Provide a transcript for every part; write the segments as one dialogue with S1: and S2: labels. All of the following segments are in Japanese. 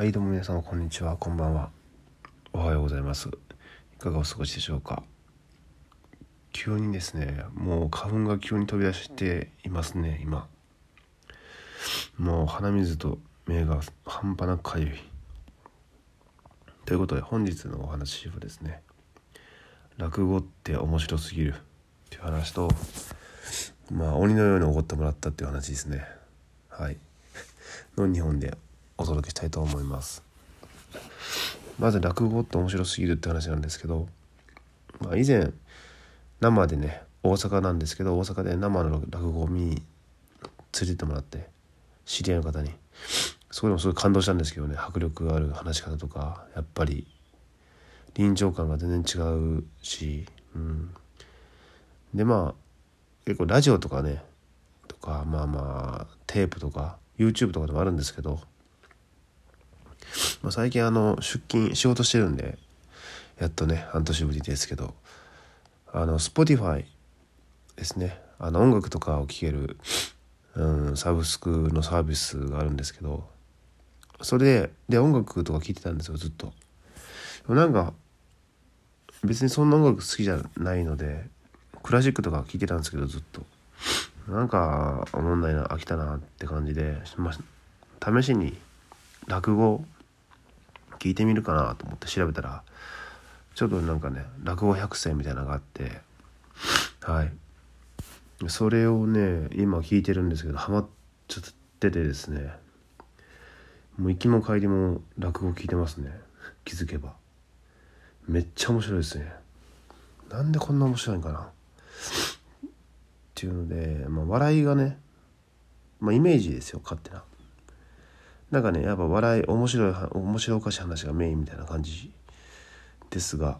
S1: はいどうも皆様こんにちは。こんばんは。おはようございます。いかがお過ごしでしょうか。急にですねもう花粉が急に飛び出していますね今。もう鼻水と目が半端なくかゆいということで本日のお話はですね落語って面白すぎるっていう話とまあ鬼のように怒ってもらったっていう話ですね。はい。の2本でお届けしたいと思います。まず落語って面白すぎるって話なんですけど、まあ、以前生でね大阪なんですけど大阪で生の落語を見に連れてってもらって知り合いの方に。そこでもすごい感動したんですけどね迫力がある話し方とかやっぱり臨場感が全然違うし、うん、でまあ結構ラジオとかねとかまあまあテープとか YouTube とかでもあるんですけど、まあ、最近あの出勤仕事してるんでやっとね半年ぶりですけどあの Spotify ですね。あの音楽とかを聴ける、うん、サブスクのサービスがあるんですけどそれでで音楽とか聴いてたんですよずっと。なんか別にそんな音楽好きじゃないのでクラシックとか聴いてたんですけどずっと。なんか思んないな飽きたなって感じで、まあ、試しに落語聞いてみるかなと思って調べたらちょっとなんかね落語百選みたいなのがあってはい。それをね今聞いてるんですけどハマっちゃっててですね。もう行きも帰りも落語聞いてますね。気づけば。めっちゃ面白いですね。なんでこんな面白いんかな。っていうので、まあ、笑いがね、まあ、イメージですよ勝手な。なんかねやっぱ笑い面白い面白おかしい話がメインみたいな感じですが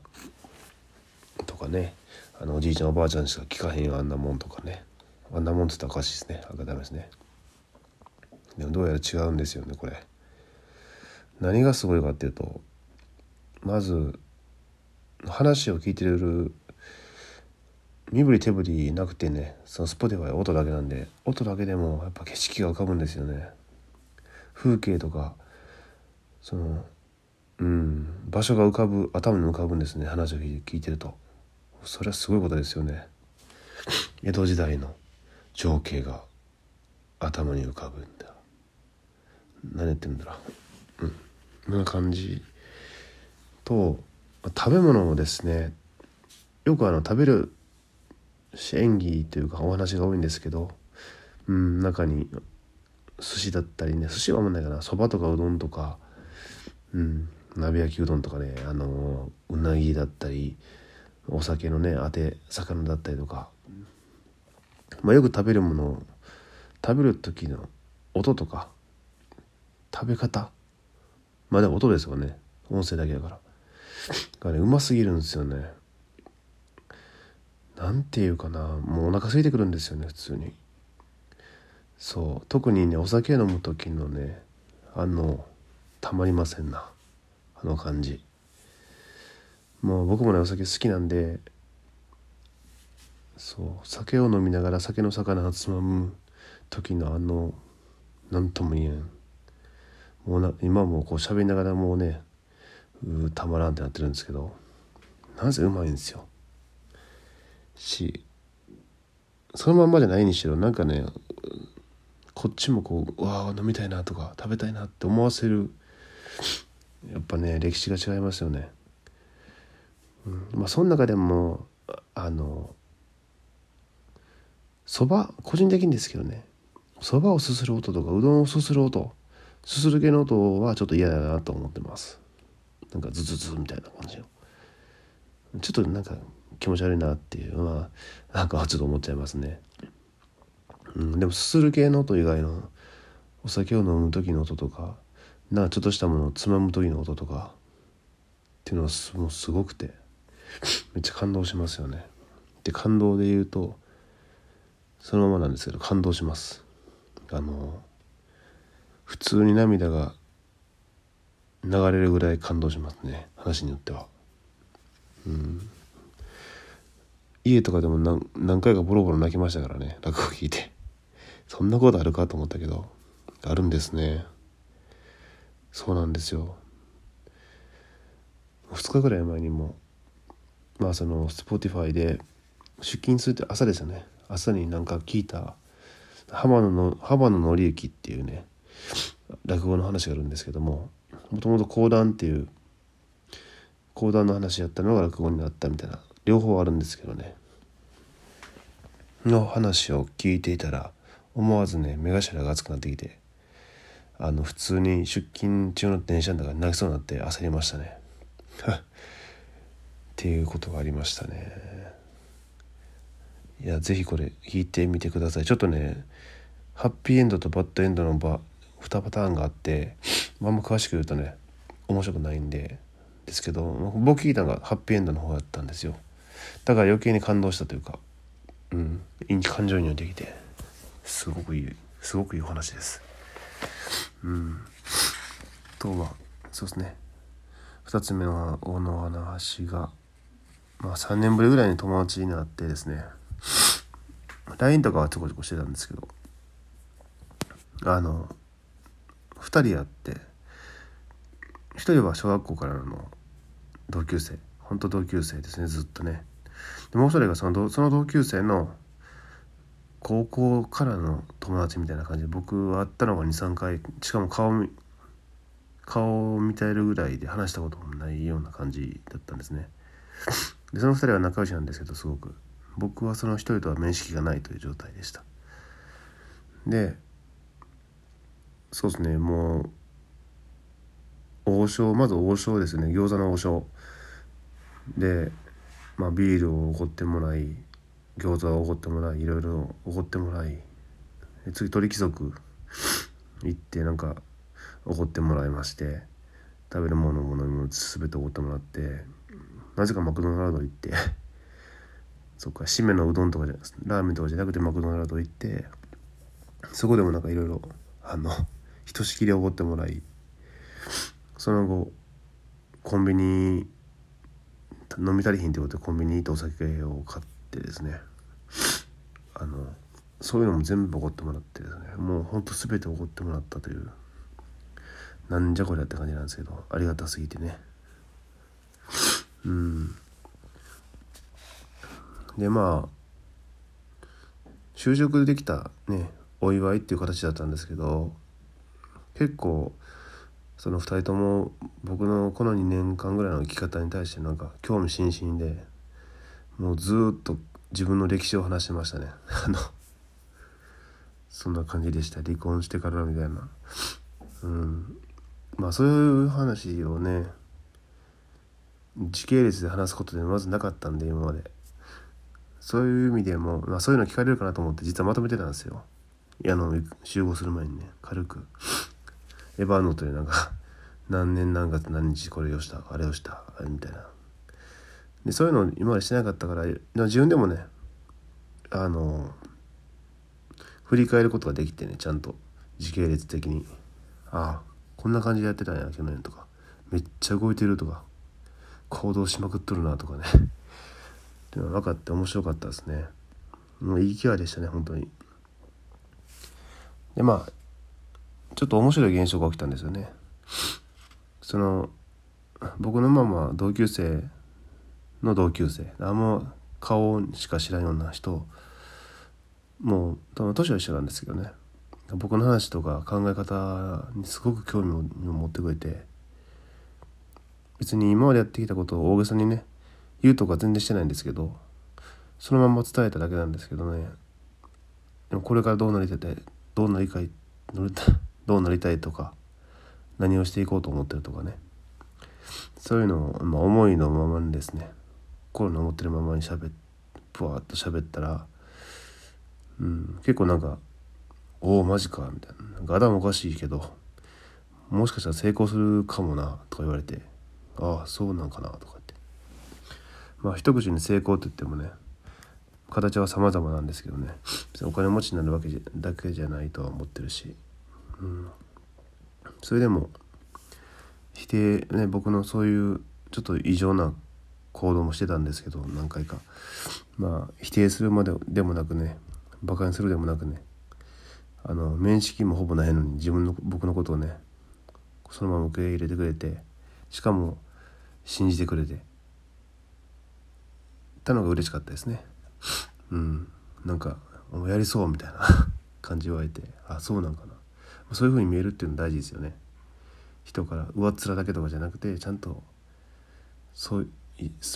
S1: とかねあのおじいちゃんおばあちゃんしか聞かへんよあんなもんとかね。あんなもんって言ったらおかしいですね。赤ダメですね。でもどうやら違うんですよねこれ。何がすごいかっていうとまず話を聞いてる身振り手振りなくてねその Spotify 音だけなんで音だけでもやっぱ景色が浮かぶんですよね。風景とかそのうん場所が浮かぶ頭に浮かぶんですね話を聞いてると。それはすごいことですよね。江戸時代の情景が頭に浮かぶんだ。何言ってんだろう。うん。そんな感じと食べ物もですねよくあの食べる演技というかお話が多いんですけど、うん、中に寿司だったりね寿司はあんまないかな。そばとかうどんとか、うん、鍋焼きうどんとかねあのうなぎだったりお酒のねあて魚だったりとか、まあ、よく食べるものを食べる時の音とか食べ方。まあでも音ですよね。音声だけだから。がねうますぎるんですよね。何て言うかな。もうお腹空いてくるんですよね普通に。そう。特にねお酒飲む時のねあのたまりませんな。あの感じ。もう僕もねお酒好きなんでそう。酒を飲みながら酒の魚をつまむ時のあの何とも言えん。もうな今もこう喋りながらもうねうたまらんってなってるんですけどなぜうまいんですよ。しそのまんまじゃないにしろなんかねこっちもこううわあ飲みたいなとか食べたいなって思わせるやっぱね歴史が違いますよね。うん、まあその中でもあのそば個人的にですけどねそばをすする音とかうどんをすする音すする系の音はちょっと嫌だなと思ってますなんかズズズみたいな感じのちょっとなんか気持ち悪いなっていうのはなんかちょっと思っちゃいますね。うん、でもすする系の音以外のお酒を飲む時の音とかなんかちょっとしたものをつまむ時の音とかっていうのはもうすごくて めっちゃ感動しますよね。で感動で言うとそのままなんですけど感動します。あの普通に涙が流れるぐらい感動しますね話によっては。うん家とかでも何何回かボロボロ泣きましたからね落語聞いてそんなことあるかと思ったけどあるんですね。そうなんですよ。2日ぐらい前にもまあその Spotify で出勤するって朝ですよね。朝になんか聞いた浜野の浜野紀之っていうね落語の話があるんですけどももともと講談っていう講談の話やったのが落語になったみたいな両方あるんですけどね。の話を聞いていたら思わずね目頭が熱くなってきてあの普通に出勤中の電車の中に泣きそうになって焦りましたね。っていうことがありましたね。いや是非これ弾いてみてください。ちょっとねハッピーエンドとバッドエンドの場2パターンがあってあんま詳しく言うとね面白くないんでですけど僕聞いたのがハッピーエンドの方だったんですよ。だから余計に感動したというかうん感情移入できて。すごくいいすごくいいお話です。うん。とはそうですね。2つ目の大の話がまあ3年ぶりぐらいに友達になってですね。LINE とかはちょこちょこしてたんですけど。あの2人あって1人は小学校からの同級生。本当同級生ですねずっとね。でもう一人がそのその同級生の高校からの友達みたいな感じで僕は会ったのが23回しかも顔顔を見たえるぐらいで話したこともないような感じだったんですね。でその2人は仲良しなんですけどすごく。僕はその1人とは面識がないという状態でした。でそうですねもう王将まず王将ですね。餃子の王将。でまあビールをおごってもらい餃子をおごってもらいいろいろおごってもらい次鳥貴族行ってなんかおごってもらいまして食べるものも飲み物全ておごってもらってなぜかマクドナルド行って そっか締めのうどんとかじゃラーメンとかじゃなくてマクドナルド行ってそこでもなんかいろいろあのひとしきりおごってもらいその後コンビニ飲み足りひんってことでコンビニ行ってお酒を買ってですね。あのそういうのも全部おごってもらってですね。もうほんと全ておごってもらったという。なんじゃこりゃって感じなんですけど。ありがたすぎてね。うん。でまあ就職できたねお祝いっていう形だったんですけど結構その2人とも僕のこの2年間ぐらいの生き方に対してなんか興味津々でもうずっと自分の歴史を話しましたね。あのそんな感じでした。離婚してからみたいな。うん。まあそういう話をね時系列で話すことでまずなかったんで今まで。そういう意味でも、まあ、そういうの聞かれるかなと思って実はまとめてたんですよ。あの集合する前にね軽く。エヴァーノートでなんか何年何月何日これをしたあれをしたみたいな。でそういうの今までしてなかったから自分でもねあの振り返ることができてねちゃんと時系列的に。ああこんな感じでやってたんや去年とか。めっちゃ動いてるとか。行動しまくっとるなとかね。っていうの分かって面白かったですね。もういい気合でしたね本当に。でまあちょっと面白い現象が起きたんですよね。その僕のママは同級生の同級生。あんま顔しか知らんような人。もう多分年は一緒なんですけどね。僕の話とか考え方にすごく興味を持ってくれて。別に今までやってきたことを大げさにね言うとか全然してないんですけどそのまま伝えただけなんですけどね。でもこれからどうなりたいどうなりたい どうなりたいとか何をしていこうと思ってるとかね。そういうのを、まあ、思いのままにですね心の思ってるままにしゃべぷわっと喋ったら、うん、結構なんか「おおマジか」みたいな「なんか頭おかしいけどもしかしたら成功するかもな」とか言われて「ああそうなんかな」とかって。まあ一口に成功って言ってもね形は様々なんですけどね。お金持ちになるわけだけじゃないとは思ってるし、うん、それでも否定ね僕のそういうちょっと異常な行動もしてたんですけど何回か。まあ否定するまででもなくねバカにするでもなくねあの面識もほぼないのに自分の僕のことをねそのまま受け入れてくれてしかも信じてくれてたのが嬉しかったですね。うん。なんかやりそうみたいな 感じを得てあそうなんかな。そういう風に見えるっていうの大事ですよね。人から上っ面だけとかじゃなくてちゃんとそう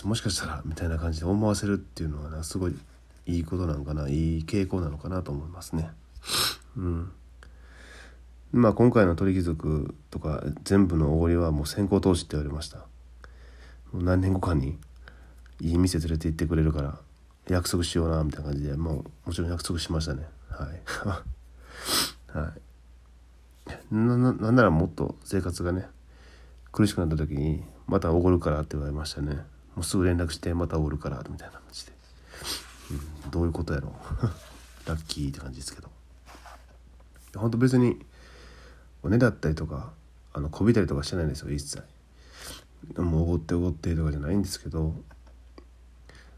S1: もしかしたらみたいな感じで思わせるっていうのはなすごいいいことなのかないい傾向なのかなと思いますね。うん。まあ今回の鳥貴族とか全部のおごりはもう先行投資って言われました。もう何年後かにいい店連れて行ってくれるから約束しようなみたいな感じでもうもちろん約束しましたね。はい。はい。ななんならもっと生活がね苦しくなった時にまたおごるからって言われましたね。もうすぐ連絡してまたおるからみたいな感じで、うん、どういうことやろ。ラッキーって感じですけど。本当別におねだったりとかあのこびたりとかしてないんですよ一切。もうおごっておごってとかじゃないんですけど。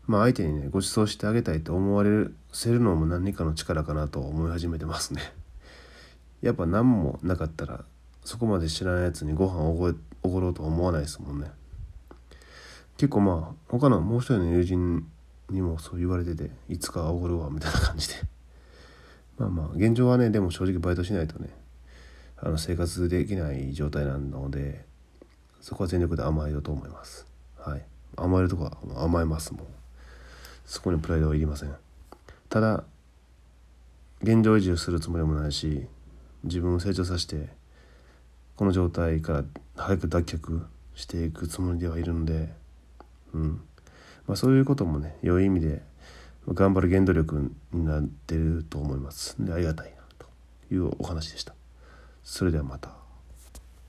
S1: まあ相手にねご馳走してあげたいと思われせるのも何かの力かなと思い始めてますね。やっぱ何もなかったらそこまで知らないやつにご飯をおごろうと思わないですもんね。結構まあ他のもう一人の友人にもそう言われてていつかおごるわみたいな感じで。まあまあ現状はねでも正直バイトしないとねあの生活できない状態なのでそこは全力で甘えようと思います。はい。甘えるとこは甘えますもん。そこにプライドはいりません。ただ現状維持するつもりもないし自分を成長させてこの状態から早く脱却していくつもりではいるので、うんまあ、そういうこともね良い意味で頑張る原動力になってると思いますでありがたいなというお話でした。それではまた。